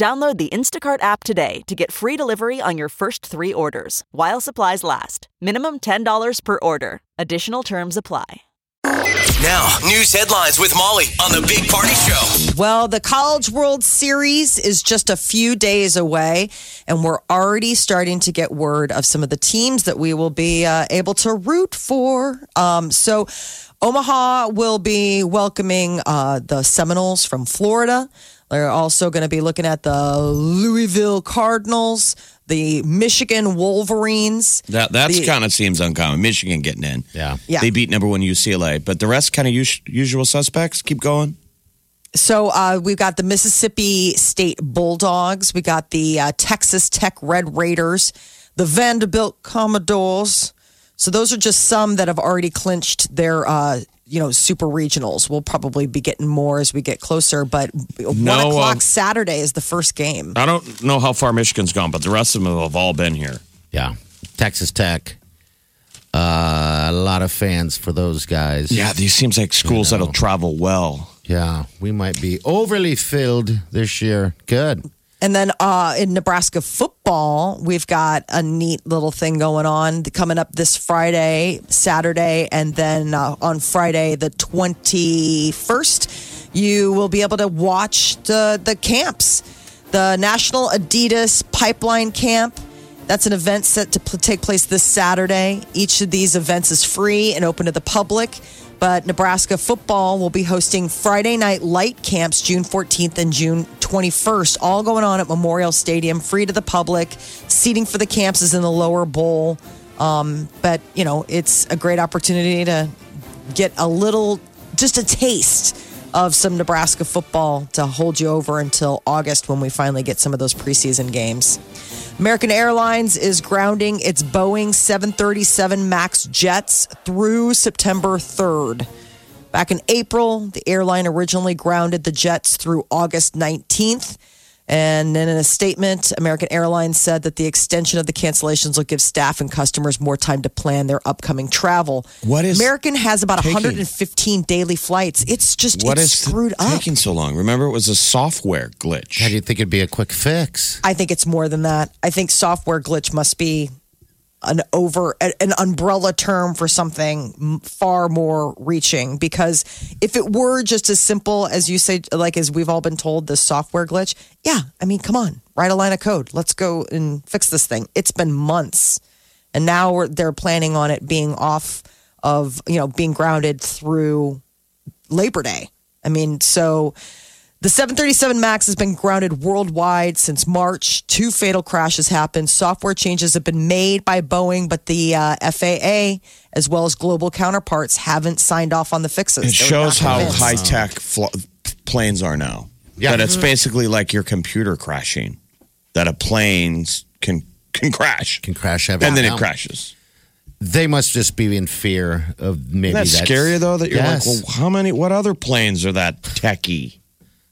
Download the Instacart app today to get free delivery on your first three orders while supplies last. Minimum $10 per order. Additional terms apply. Now, news headlines with Molly on the Big Party Show. Well, the College World Series is just a few days away, and we're already starting to get word of some of the teams that we will be uh, able to root for. Um, so, Omaha will be welcoming uh, the Seminoles from Florida. They're also going to be looking at the Louisville Cardinals, the Michigan Wolverines. That that's kind of seems uncommon. Michigan getting in. Yeah. Yeah. They beat number one UCLA, but the rest kind of us- usual suspects. Keep going. So uh, we've got the Mississippi State Bulldogs. We got the uh, Texas Tech Red Raiders, the Vanderbilt Commodores. So those are just some that have already clinched their, uh, you know, super regionals. We'll probably be getting more as we get closer. But one o'clock um, Saturday is the first game. I don't know how far Michigan's gone, but the rest of them have all been here. Yeah. Texas Tech. Uh, a lot of fans for those guys. Yeah, these seems like schools that'll travel well. Yeah. We might be overly filled this year. Good. And then uh, in Nebraska football, we've got a neat little thing going on coming up this Friday, Saturday, and then uh, on Friday, the 21st, you will be able to watch the, the camps. The National Adidas Pipeline Camp. That's an event set to take place this Saturday. Each of these events is free and open to the public. But Nebraska football will be hosting Friday night light camps June 14th and June 21st, all going on at Memorial Stadium, free to the public. Seating for the camps is in the lower bowl. Um, but, you know, it's a great opportunity to get a little, just a taste of some Nebraska football to hold you over until August when we finally get some of those preseason games. American Airlines is grounding its Boeing 737 MAX jets through September 3rd. Back in April, the airline originally grounded the jets through August 19th. And then in a statement, American Airlines said that the extension of the cancellations will give staff and customers more time to plan their upcoming travel. What is American has about taking- 115 daily flights. It's just What it's is screwed up. taking so long? Remember, it was a software glitch. How do you think it'd be a quick fix? I think it's more than that. I think software glitch must be an over an umbrella term for something far more reaching. Because if it were just as simple as you say like as we've all been told the software glitch yeah i mean come on write a line of code. Let's go and fix this thing. It's been months. And now they're planning on it being off of you know being grounded through labor day. I mean so the 737 MAX has been grounded worldwide since March. Two fatal crashes happened. Software changes have been made by Boeing, but the uh, FAA, as well as global counterparts, haven't signed off on the fixes. It They're shows not how convinced. high tech fl- planes are now. Yeah. That it's basically like your computer crashing. That a plane can can crash Can crash everything. and then it crashes. They must just be in fear of maybe Isn't that that's scary though? That you're Yes. like, well, how many? What other planes are that techie?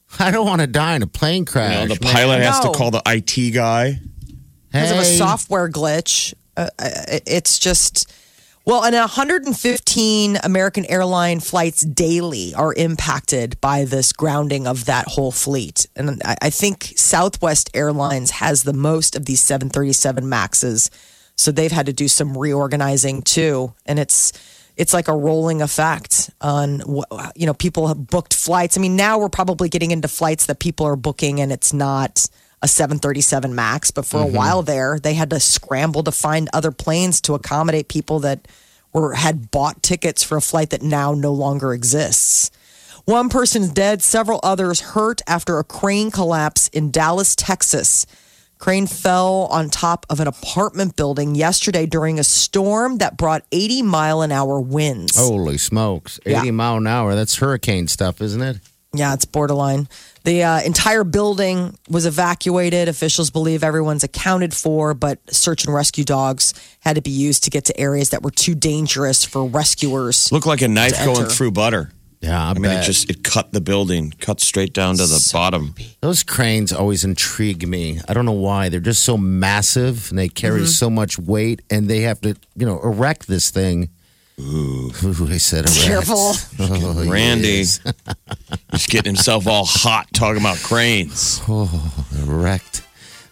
I don't want to die in a plane You crash. know, the man. pilot has to call the IT guy. because of a Hey. software glitch. Uh, uh, it's just well, and 115 American airline flights daily are impacted by this grounding of that whole fleet. And I, I think Southwest Airlines has the most of these 737 Maxes, so they've had to do some reorganizing too. And it's it's like a rolling effect on you know people have booked flights. I mean, now we're probably getting into flights that people are booking, and it's not a 737 Max, but for a mm-hmm. while there, they had to scramble to find other planes to accommodate people that were had bought tickets for a flight that now no longer exists. One person's dead, several others hurt after a crane collapse in Dallas, Texas. Crane fell on top of an apartment building yesterday during a storm that brought 80 mile an hour winds. Holy smokes. 80 Yeah. mile an hour. That's hurricane stuff, isn't it? Yeah, it's borderline. The uh, entire building was evacuated. Officials believe everyone's accounted for, but search and rescue dogs had to be used to get to areas that were too dangerous for rescuers. Looked like a knife going enter. through butter. Yeah, I, I mean, it just it cut the building, cut straight down to the bottom. Those cranes always intrigue me. I don't know why. They're just so massive and they carry Mm-hmm. so much weight, and they have to, you know, erect this thing. Ooh, I said erect. Careful. Oh, Randy. He's getting himself all hot talking about cranes. erect.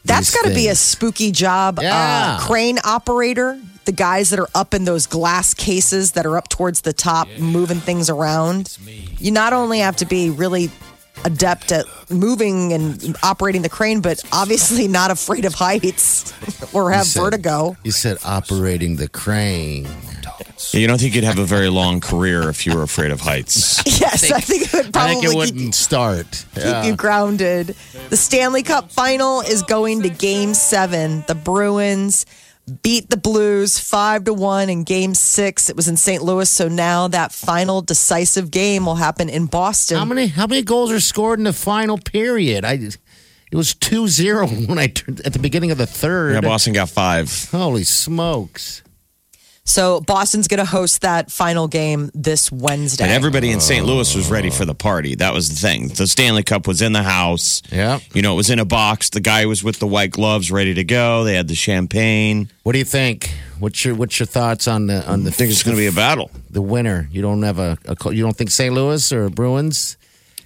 That's these got to be a spooky job. Yeah. Uh, crane operator, the guys that are up in those glass cases that are up towards the top, moving things around. You not only have to be really adept at moving and operating the crane, but obviously not afraid of heights or have said- vertigo. You said operating the crane. You don't think you'd have a very long career if you were afraid of heights. Yes, I think it would I probably think it keep, wouldn't start. keep you grounded. The Stanley Cup final is going to game seven. The Bruins beat the Blues five to one in game six. It was in St. Louis, so now that final decisive game will happen in Boston. How many how many goals are scored in the final period? I it was 2-0 when I turned at the beginning of the third. Yeah, Boston got five. Holy smokes. So Boston's going to host that final game this Wednesday. And everybody in St. Louis was ready for the party. That was the thing. The Stanley Cup was in the house. Yeah. You know, it was in a box. The guy was with the white gloves ready to go. They had the champagne. What do you think? What's your what's your thoughts on the on the I think it's going to be a battle. the winner? You don't have a, a you don't think St. Louis or Bruins?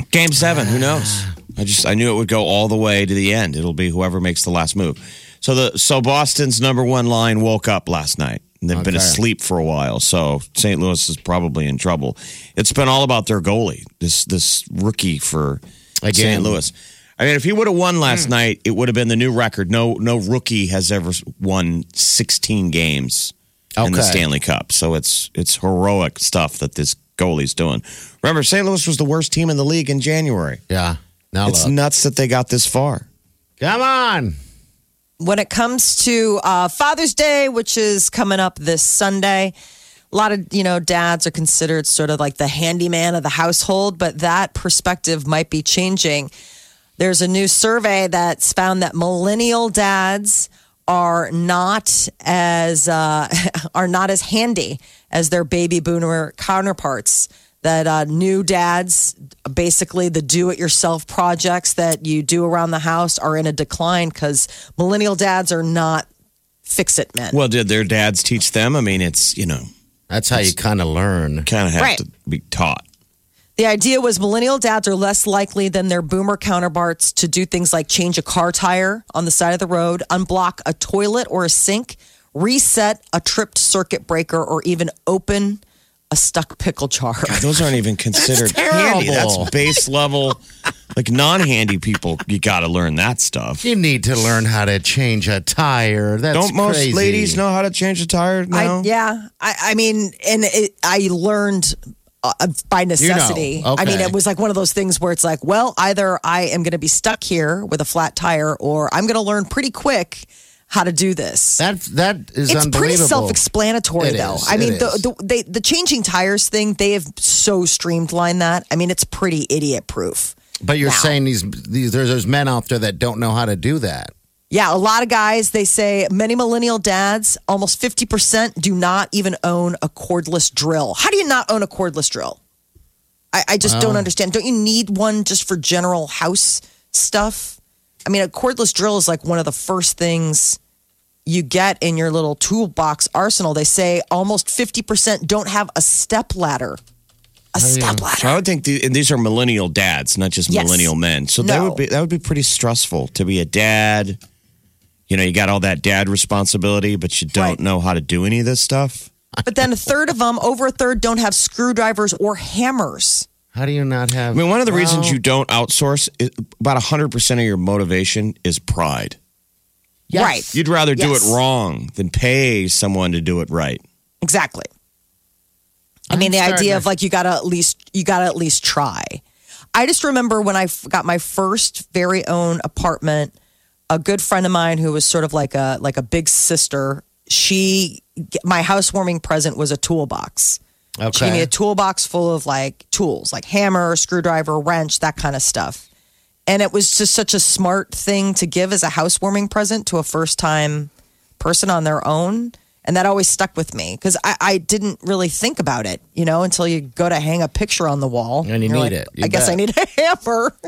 Game seven, who knows? I just I knew it would go all the way to the end. It'll be whoever makes the last move. So the so Boston's number one line woke up last night. And they've been asleep for a while, so St. Louis is probably in trouble. It's been all about their goalie, this this rookie for Again. St. Louis. I mean, if he would have won last hmm. night, it would have been the new record. No, no rookie has ever won 16 games in the Stanley Cup. So it's it's heroic stuff that this goalie's doing. Remember, St. Louis was the worst team in the league in January. Yeah. Now It's look. nuts that they got this far. Come on. When it comes to uh, Father's Day, which is coming up this Sunday, a lot of you know dads are considered sort of like the handyman of the household, but that perspective might be changing. There's a new survey that's found that millennial dads are not as uh, are not as handy as their baby boomer counterparts. That uh, new dads, basically the do-it-yourself projects that you do around the house, are in a decline because millennial dads are not fix-it men. Well, did their dads teach them? I mean, it's, you know, That's how you kind of learn. kind of have Right. to be taught. The idea was millennial dads are less likely than their boomer counterparts to do things like change a car tire on the side of the road, unblock a toilet or a sink, reset a tripped circuit breaker, or even open a stuck pickle jar. Those aren't even considered handy. That's base level. Like non-handy people, you got to learn that stuff. You need to learn how to change a tire. That's Don't most crazy. ladies know how to change a tire now? I, yeah, I, I mean, and it, I learned uh, by necessity. I mean, it was like one of those things where it's like, well, either I am going to be stuck here with a flat tire, or I'm going to learn pretty quick how to do this. That that is it's pretty self-explanatory It though. is, i mean the, the, they, the changing tires thing they have so streamlined that. I mean it's pretty idiot proof But you're now. saying these these there's those men out there that don't know how to do that. yeah a lot of guys they say many millennial dads almost 50% do not even own a cordless drill. How do you not own a cordless drill? I, I just don't understand. Don't you need one just for general house stuff? I mean a cordless drill is like one of the first things you get in your little toolbox arsenal. They say almost 50% don't have a step ladder. A oh, step So ladder. I would think the, and these are millennial dads, not just Yes. millennial men. So that would be that would be pretty stressful to be a dad. You know, you got all that dad responsibility, but you don't Right. know how to do any of this stuff. But then a third of them, over a third, don't have screwdrivers or hammers. How do you not have? I mean, one of the reasons you don't outsource, is about hundred percent of your motivation is pride. Yes. Right. You'd rather do Yes. it wrong than pay someone to do it right. Exactly. I mean, I'm the starting idea of like you gotta at least you gotta at least try. I just remember when I got my first very own apartment. A good friend of mine who was sort of like a like a big sister. She my housewarming present was a toolbox. Okay. She gave me a toolbox full of like tools, like hammer, screwdriver, wrench, that kind of stuff. And it was just such a smart thing to give as a housewarming present to a first time person on their own. And that always stuck with me because I, I didn't really think about it, you know, until you go to hang a picture on the wall. And you You're need like, it. You I guess. I need a hammer.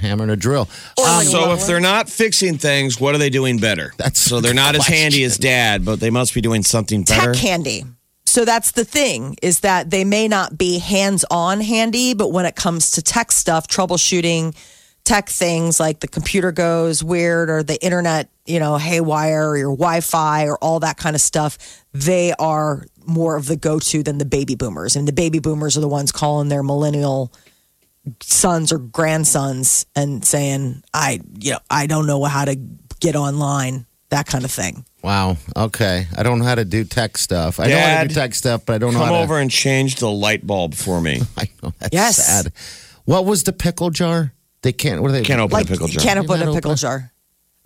Hammer and a drill. Um, so if they're not fixing things, what are they doing better? That's so they're the not as handy as dad, but they must be doing something better. tech handy. So that's the thing is that they may not be hands on handy, but when it comes to tech stuff, troubleshooting tech things like the computer goes weird or the internet, you know, haywire or your Wi Fi or all that kind of stuff, they are more of the go to than the baby boomers. And the baby boomers are the ones calling their millennial sons or grandsons and saying, I, you know, I don't know how to get online, that kind of thing. Wow. Okay. I don't know how to do tech stuff. I know how to do tech stuff, but I don't know how to. Come over and change the light bulb for me. I know that's Yes. sad. What was the pickle jar? They can't. What are they? Can't open like a pickle jar. can't open a pickle open- jar.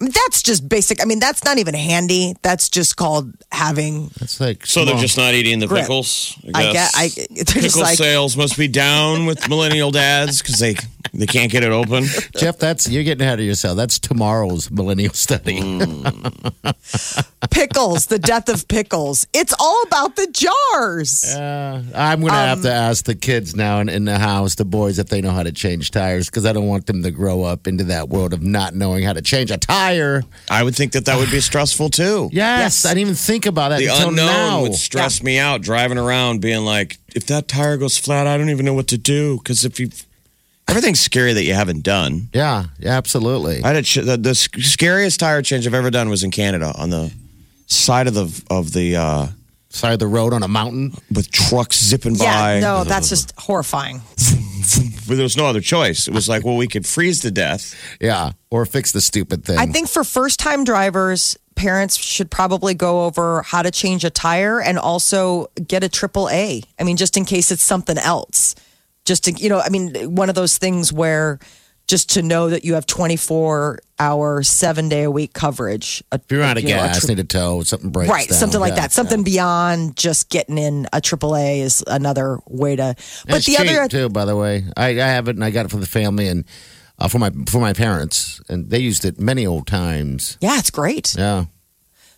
That's just basic. I mean, that's not even handy. That's just called having. It's like So they're just not eating the Grip. pickles. I guess. get. I. They're just Pickle like. sales must be down with millennial dads because they they can't get it open. Jeff. That's you're getting ahead of yourself. That's tomorrow's millennial study. pickles, the death of pickles. It's all about the jars. Uh, I'm going to have Um, to ask the kids now in, in the house, the boys, if they know how to change tires, because I don't want them to grow up into that world of not knowing how to change a tire. I would think that that would be stressful too. Yes, Yes. I didn't even think about that The until unknown now. would stress me out driving around, being like, if that tire goes flat, I don't even know what to do. Because if you, everything's scary that you haven't done. yeah, yeah, absolutely. I had ch- the, the scariest tire change I've ever done was in Canada on the side of the of the uh, Side of the road on a mountain. with trucks zipping by. Yeah, no, that's just horrifying. But there was no other choice. It was like, well, we could freeze to death. Yeah, or fix the stupid thing. I think for first time drivers, parents should probably go over how to change a tire and also get a triple A. I mean, just in case it's something else. Just to, you know, I mean, one of those things where just to know that you have 24 hour, seven day a week coverage. A, if you're out of you know, a gas, tri- need a tow, something breaks Right, down. something like Yeah, that. Something beyond just getting in a AAA is another way to. But the other, too, by the way. I, I have it, and I got it for the family and uh, for my for my parents, and they used it many old times. yeah, it's great. Yeah,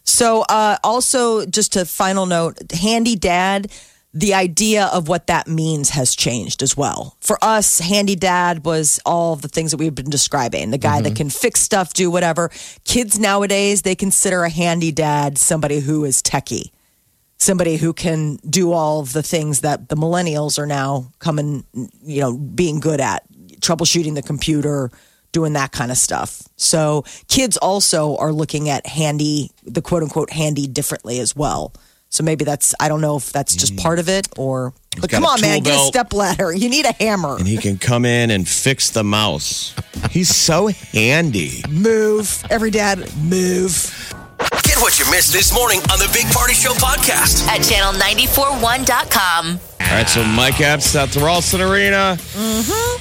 So, uh, also, just a final note handy dad, the idea of what that means has changed as well. For us, handy dad was all the things that we've been describing the guy that mm-hmm. can fix stuff, do whatever. Kids nowadays, they consider a handy dad somebody who is techie. Somebody who can do all the things that the millennials are now coming, you know, being good at, troubleshooting the computer, doing that kind of stuff. So kids also are looking at handy, the quote unquote handy differently as well. So maybe that's, I don't know if that's just part of it or, but come on, man, tool get a belt. step ladder. You need a hammer. And he can come in and fix the mouse. He's so handy. Move. Every dad, move. Get what you missed this morning on the Big Party Show podcast. at channel941.com. All right, so Mike Epps at the Ralston Arena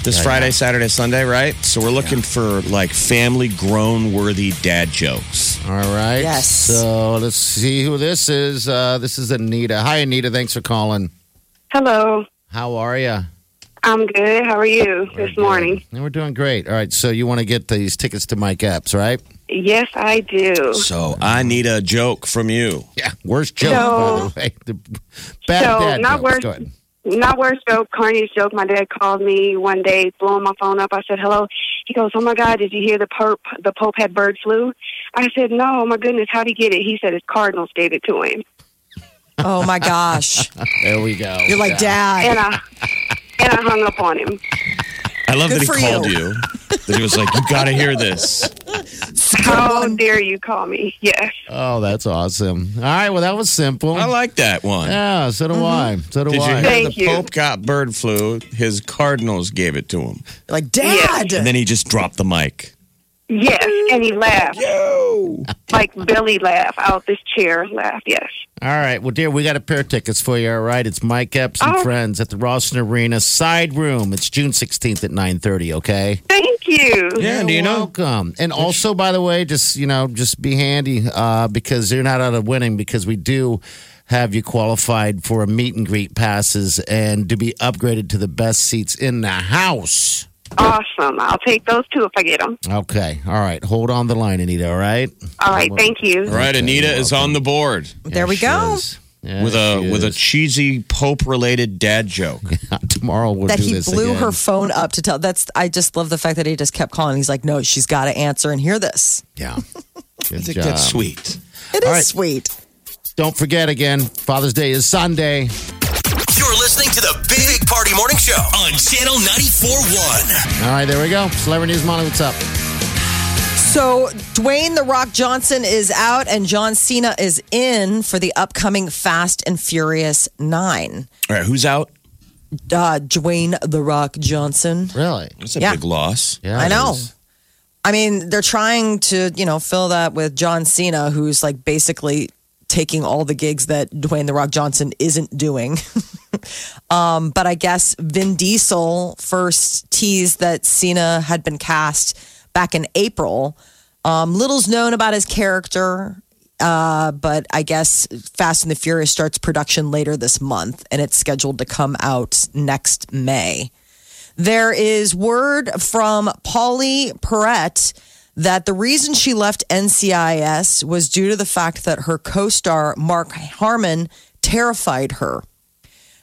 this Friday, Saturday, Sunday, right? So we're looking for like family grown worthy dad jokes. all right. Yes. So let's see who this is. Uh, this is Anita. Hi, Anita. Thanks for calling. Hello. How are you? I'm good. How are you this morning? We're doing great. All right. So you want to get these tickets to Mike Epps, right? Yes, I do. So I need a joke from you. Yeah. Worst joke, So- by the way. The bad so, dad not jokes. worst- Go ahead. Not worst joke, corniest joke. My dad called me one day, blowing my phone up. I said, "Hello." He goes, "Oh my God, did you hear the Pope? The Pope had bird flu." I said, "No, oh my goodness, how would he get it?" He said his Cardinals gave it to him, Oh my gosh. There we go. You're like, dad. and I and I hung up on him. I love Good that he called you. you. That he was like, you got to hear this. How um, dare you call me? Yes. Oh, that's awesome. All right. Well, that was simple. I like that one. yeah. So do mm-hmm. I. So do Did you I. hear Thank the you. Pope got bird flu? His Cardinals gave it to him. Like, dad. And then he just dropped the mic. Yes, and he laughed Yo! like Billy laughed out this chair. Laughed. Yes. All right. Well, dear, we got a pair of tickets for you. All right. It's Mike Epps and Oh. friends at the Ralston Arena side room. It's June 16th at 9:30. Okay. Thank you. Yeah, do you You're know? welcome. And also, by the way, just you know, just be handy uh, because you're not out of winning because we do have you qualified for a meet and greet passes and to be upgraded to the best seats in the house. Awesome. I'll take those two if I get them. Okay. All right. Hold on the line, Anita. All right. All right. Thank you. All right, Anita is on the board There we go. is. Yeah, with a with a cheesy Pope related dad joke. tomorrow we'll that do he this blew again. her phone up to tell. That's I just love the fact that he just kept calling. He's like, no, she's got to answer and hear this. Yeah. Good I think job. that's sweet. It is All right. sweet. Don't forget again, Father's Day is Sunday. You're listening to the Big Party Morning Show on Channel 94.1. All right, there we go. Celebrity News Molly, what's up? So Dwayne the Rock Johnson is out, and John Cena is in for the upcoming Fast and Furious Nine. All right, who's out? Uh, Dwayne the Rock Johnson. Really? That's a Yeah. big loss. Yeah, I it know. is. I mean, they're trying to, you know, fill that with John Cena, who's like basically taking all the gigs that Dwayne the Rock Johnson isn't doing. um, but I guess Vin Diesel first teased that Cena had been cast back in April. Um, little's known about his character. Uh, but I guess Fast and the Furious starts production later this month, and it's scheduled to come out next May. There is word from Pauley Perrette that the reason she left NCIS was due to the fact that her co star, Mark Harmon, terrified her.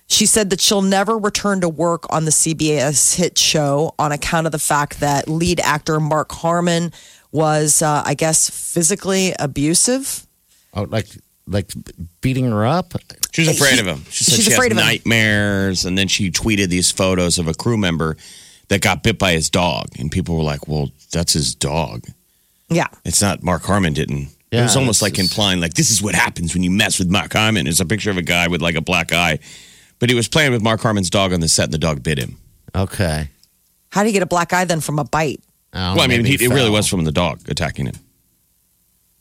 She said that she'll never return to work on the CBS hit show on account of the fact that lead actor Mark Harmon was, uh, I guess, physically abusive. Oh, like like beating her up? She's afraid He- of him. She said she's she afraid has of him. nightmares, and then she tweeted these photos of a crew member that got bit by his dog, and people were like, "Well, that's his dog. Yeah. It's not Mark Harmon didn't." it was almost like is- implying like this is what happens when you mess with Mark Harmon. It's a picture of a guy with like a black eye, but he was playing with Mark Harmon's dog on the set, and the dog bit him. Okay. How do you get a black eye then from a bite? Oh, well, I mean, he, it really was from the dog attacking him.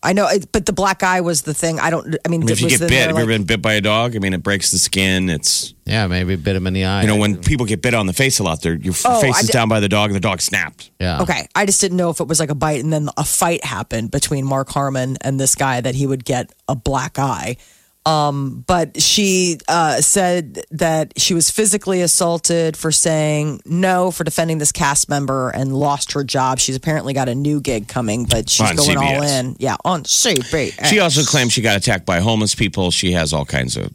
I know, it- but the black eye was the thing. I don't. I mean, I mean, if you get bit, they're have you ever been bit by a dog? I mean, it breaks the skin. It's Yeah, maybe bit him in the eye. you know when people get bit on the face a lot, their your Oh, face is down by the dog, and the dog snapped. Yeah. Okay, I just didn't know if it was like a bite and then a fight happened between Mark Harmon and this guy that he would get a black eye. Um, but she uh, said that she was physically assaulted for saying no for defending this cast member and lost her job. She's apparently got a new gig coming, but she's On going all in. Yeah, on CBS. She also claims she got attacked by homeless people. She has all kinds of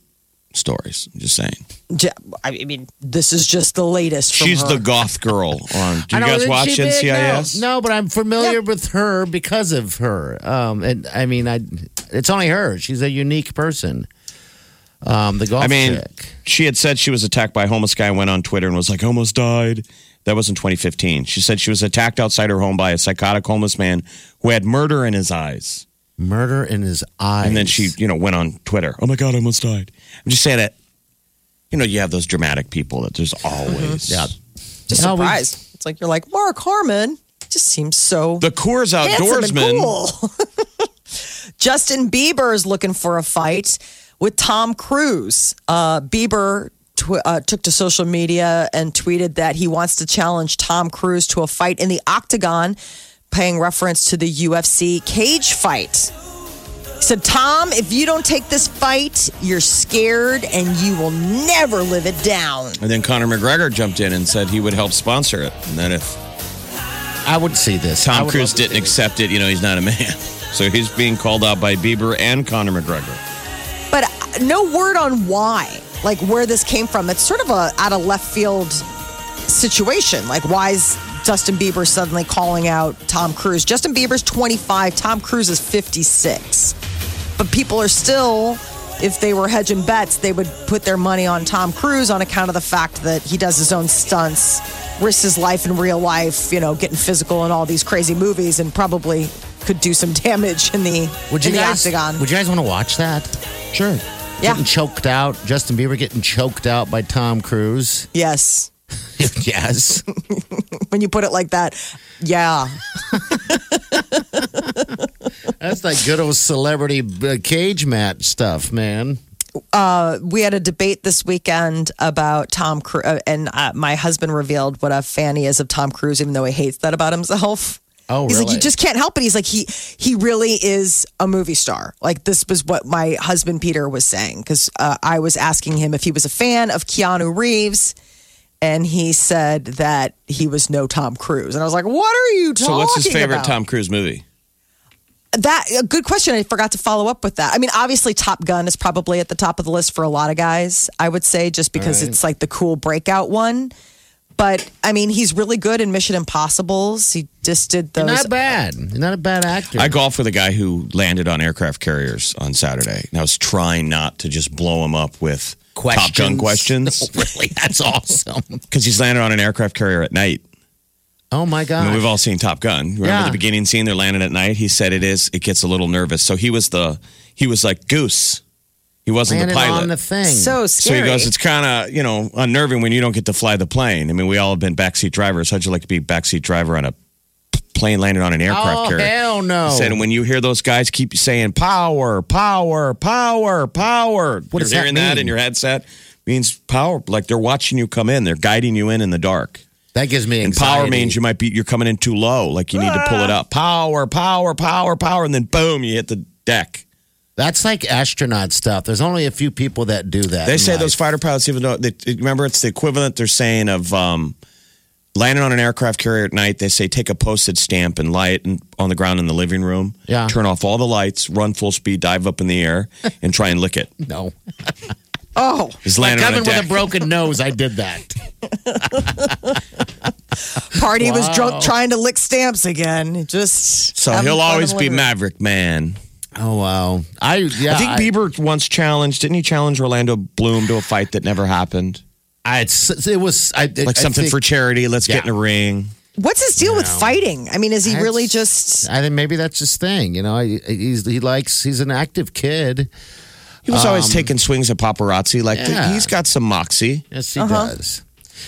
stories. I'm just saying. Ja- I mean, this is just the latest. From She's her. the goth girl on. Do you guys watch? NCIS? No, no, but I'm familiar with her because of her. Um, and I mean, I it's only her. She's a unique person. Um, the golf I mean, chick. she had said she was attacked by a homeless guy and went on Twitter and was like, almost died. That was in 2015. She said she was attacked outside her home by a psychotic homeless man who had murder in his eyes. Murder in his eyes. And then she, you know, went on Twitter. Oh my God, I almost died. I'm just saying that, you know, you have those dramatic people that there's always. yeah. just No, we- surprised. It's like you're like Mark Harmon. Just seems so The Coors outdoorsman. cool. Justin Bieber is looking for a fight with Tom Cruise. Uh, Bieber tw- uh, took to social media and tweeted that he wants to challenge Tom Cruise to a fight in the octagon, paying reference to the UFC cage fight. He said, Tom, if you don't take this fight, you're scared and you will never live it down. And then Conor McGregor jumped in and said he would help sponsor it. And then if I would see this. Tom would Cruise didn't see accept it, you know, he's not a man. So he's being called out by Bieber and Conor McGregor. but uh, no word on why, like where this came from. It's sort of a out of left field situation. Like, why is Justin Bieber suddenly calling out Tom Cruise? Justin Bieber's 25, Tom Cruise is 56. But people are still, if they were hedging bets, they would put their money on Tom Cruise on account of the fact that he does his own stunts, risks his life in real life, you know, getting physical in all these crazy movies, and probably could do some damage in the, Would in you the guys? octagon. Would you guys want to watch that? Sure. Yeah. Getting choked out. Justin Bieber getting choked out by Tom Cruise. yes. yes. when you put it like that. Yeah. That's like good old celebrity uh, cage match stuff, man. We had a debate this weekend about Tom Cruise, uh, and uh, my husband revealed what a fan he is of Tom Cruise, even though he hates that about himself. Oh, He's like, you just can't help it. He's like, he he really is a movie star. Like this was what my husband Peter was saying because uh, I was asking him if he was a fan of Keanu Reeves, and he said that he was no Tom Cruise. And I was like, "What are you talking about? So what's his favorite about? Tom Cruise movie? That a good question. I forgot to follow up with that. I mean, obviously, Top Gun is probably at the top of the list for a lot of guys. I would say just because it's like the cool breakout one. But I mean, he's really good in Mission Impossible's. He just did those. Not bad. You're not a bad actor. I golf with a guy who landed on aircraft carriers on Saturday. And I was trying not to just blow him up with Top Gun questions really? That's awesome. because he's landed on an aircraft carrier at night. Oh my I god. mean, we've all seen Top Gun. Remember Yeah. the beginning scene? They're landing at night. He said it is. It gets a little nervous. So he was the. He was like Goose. He wasn't Landed the pilot. on the thing. so so he goes, it's kind of, you know, unnerving when you don't get to fly the plane. I mean, we all have been backseat drivers. How'd you like to be backseat driver on a plane landed on an aircraft oh carrier? hell no. He said, and when you hear those guys keep saying power, power, power, power, What you're does hearing that mean? in your headset means power. Like they're watching you come in. They're guiding you in in the dark. that gives me And power means you might be you're coming in too low. Like you need to pull it up. Power, power, power, power, and then boom, you hit the deck. That's like astronaut stuff. There's only a few people that do that. They say life. those fighter pilots, even though they, remember it's the equivalent they're saying of um, landing on an aircraft carrier at night. They say take a postage stamp and light and on the ground in the living room. Yeah. Turn off all the lights, run full speed, dive up in the air, and try and lick it. No. oh, Just Like landing on a Kevin with deck. a broken nose, I did that. party was drunk trying to lick stamps again. Just so having he'll fun always in the be living room. Maverick Man. Oh wow. I yeah. I think Bieber once challenged, didn't he challenge Orlando Bloom to a fight that never happened? I, it's, it was I, Like something for charity. Let's get in a ring. What's his deal with fighting? I mean, is he really just? I think maybe that's his thing. You know, I, he's he likes he's an active kid. He was always taking swings at paparazzi. Like Um, yeah. he's got some moxie. Yes, he Uh-huh. does.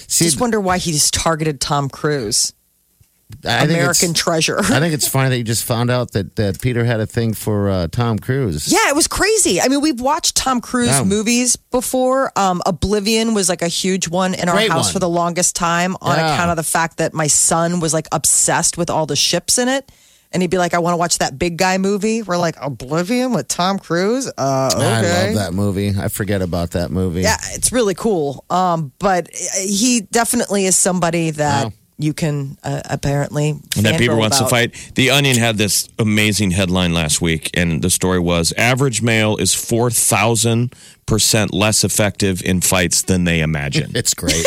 See, Just wonder why he just targeted Tom Cruise, I think American it's- treasure. I think it's funny that you just found out that, that Peter had a thing for uh, Tom Cruise. Yeah, it was crazy. I mean, we've watched Tom Cruise Yeah. movies before. Um, Oblivion was like a huge one in our Great house one. for the longest time on Yeah. account of the fact that my son was like obsessed with all the ships in it. And he'd be like, I want to watch that big guy movie. We're like, Oblivion with Tom Cruise? Uh, okay. I love that movie. I forget about that movie. Yeah, it's really cool. Um, but he definitely is somebody that Wow. You can uh, apparently. And that Bieber fangirl wants to fight. The Onion had this amazing headline last week, and the story was average male is 4,000% less effective in fights than they imagine. It's great.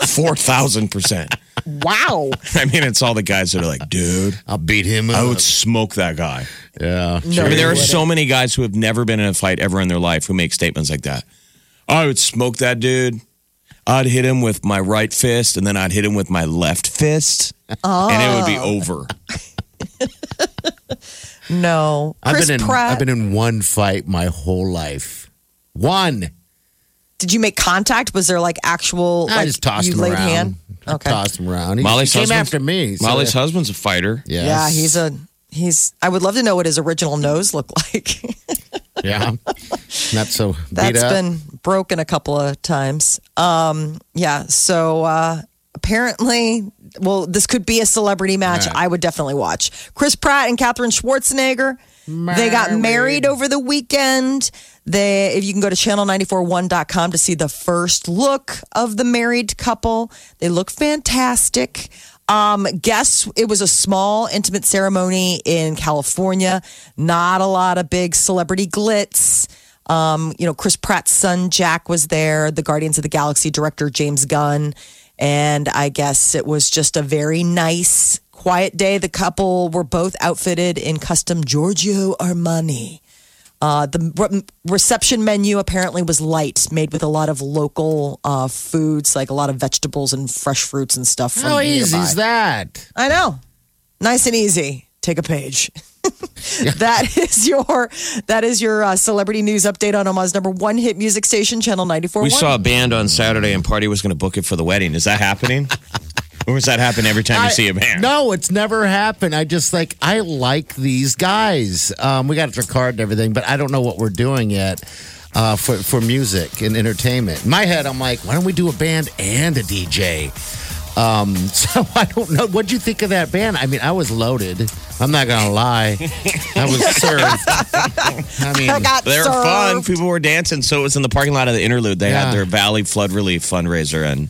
4,000%. Wow. I mean, it's all the guys that are like, dude, I'll beat him Up. I would smoke that guy. yeah. No, I mean, there are so many guys who have never been in a fight ever in their life who make statements like that. I would smoke that dude. I'd hit him with my right fist, and then I'd hit him with my left fist, and it would be oh. over. No. I've Chris been in Pratt. I've been in one fight my whole life. One. Did you make contact? Was there like actual? I like, just tossed you him laid around. hand? I Okay. tossed him around. He, Molly's he came husband's- after me. so- Molly's husband's a fighter. Yes. Yeah, he's a he's. I would love to know what his original nose looked like. yeah. Not so beat That's up. been broken a couple of times. Um, yeah. So uh, apparently, well, this could be a celebrity match. Right. I would definitely watch. Chris Pratt and Katherine Schwarzenegger. They got married over the weekend. They, if you can go to channel941.com to see the first look of the married couple, they look fantastic. Um, guess it was a small, intimate ceremony in California. Not a lot of big celebrity glitz. Um, you know, Chris Pratt's son Jack was there, the Guardians of the Galaxy director James Gunn. And I guess it was just a very nice, quiet day. The couple were both outfitted in custom Giorgio Armani. Uh, the re- reception menu apparently was light, made with a lot of local uh, foods, like a lot of vegetables and fresh fruits and stuff. From How easy nearby. is that? I know. Nice and easy. Take a page. that is your that is your uh, celebrity news update on Omaha's number one hit music station, Channel 94. We saw a band on Saturday, and Party was going to book it for the wedding. Is that happening? or does that happen every time you see a band? No, it's never happened. I just like I like these guys. Um, we got their card and everything, but I don't know what we're doing yet uh, for for music and entertainment. In my head, I'm like, why don't we do a band and a DJ? Um, so I don't know. What'd you think of that band? I mean, I was loaded. I'm not gonna lie. I was served. I mean, I They were fun. People were dancing. So it was in the parking lot of the interlude. They Yeah. had their Valley Flood Relief fundraiser. And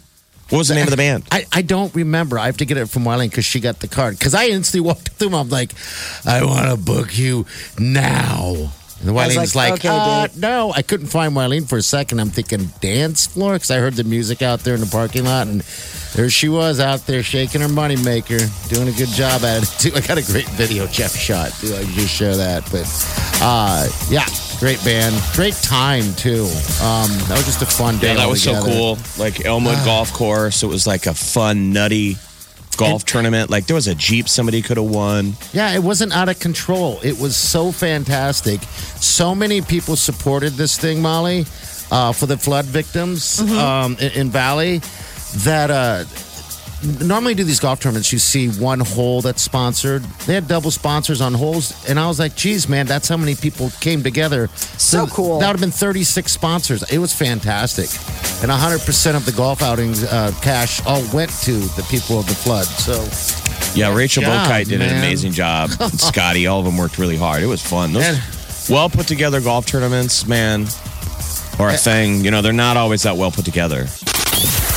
what was the name of the band? I, I don't remember. I have to get it from Wileen because she got the card. Because I instantly walked through. I'm like, I want to book you now. And was Wileen's like, like, okay, uh, no, I couldn't find Wileen for a second. I'm thinking dance floor because I heard the music out there in the parking lot, and there she was out there shaking her moneymaker, doing a good job at it too. I got a great video Jeff shot too. I can just share that, but uh, yeah, great band, great time too. Um, that was just a fun day. Yeah, that was so cool. Like Elmwood Golf Course. It was like a fun, nutty golf tournament. Like there was a Jeep somebody could have won. Yeah, it wasn't out of control. It was so fantastic. So many people supported this thing, Molly, uh, for the flood victims um, in, in Valley. That uh, normally do these golf tournaments, you see one hole that's sponsored. They had double sponsors on holes, and I was like, "Geez, man, that's how many people came together." So cool. That would have been 36 sponsors. It was fantastic, and 100 percent of the golf outings uh, cash all went to the people of the flood. So. Yeah, Rachel job, Bokite did an amazing job. Scotty, all of them worked really hard. It was fun. Those Man. well put together golf tournaments, man, or a thing. You know, they're not always that well put together.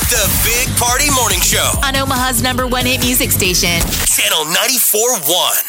The Big Party Morning Show. On Omaha's number one hit music station. Channel 94.1.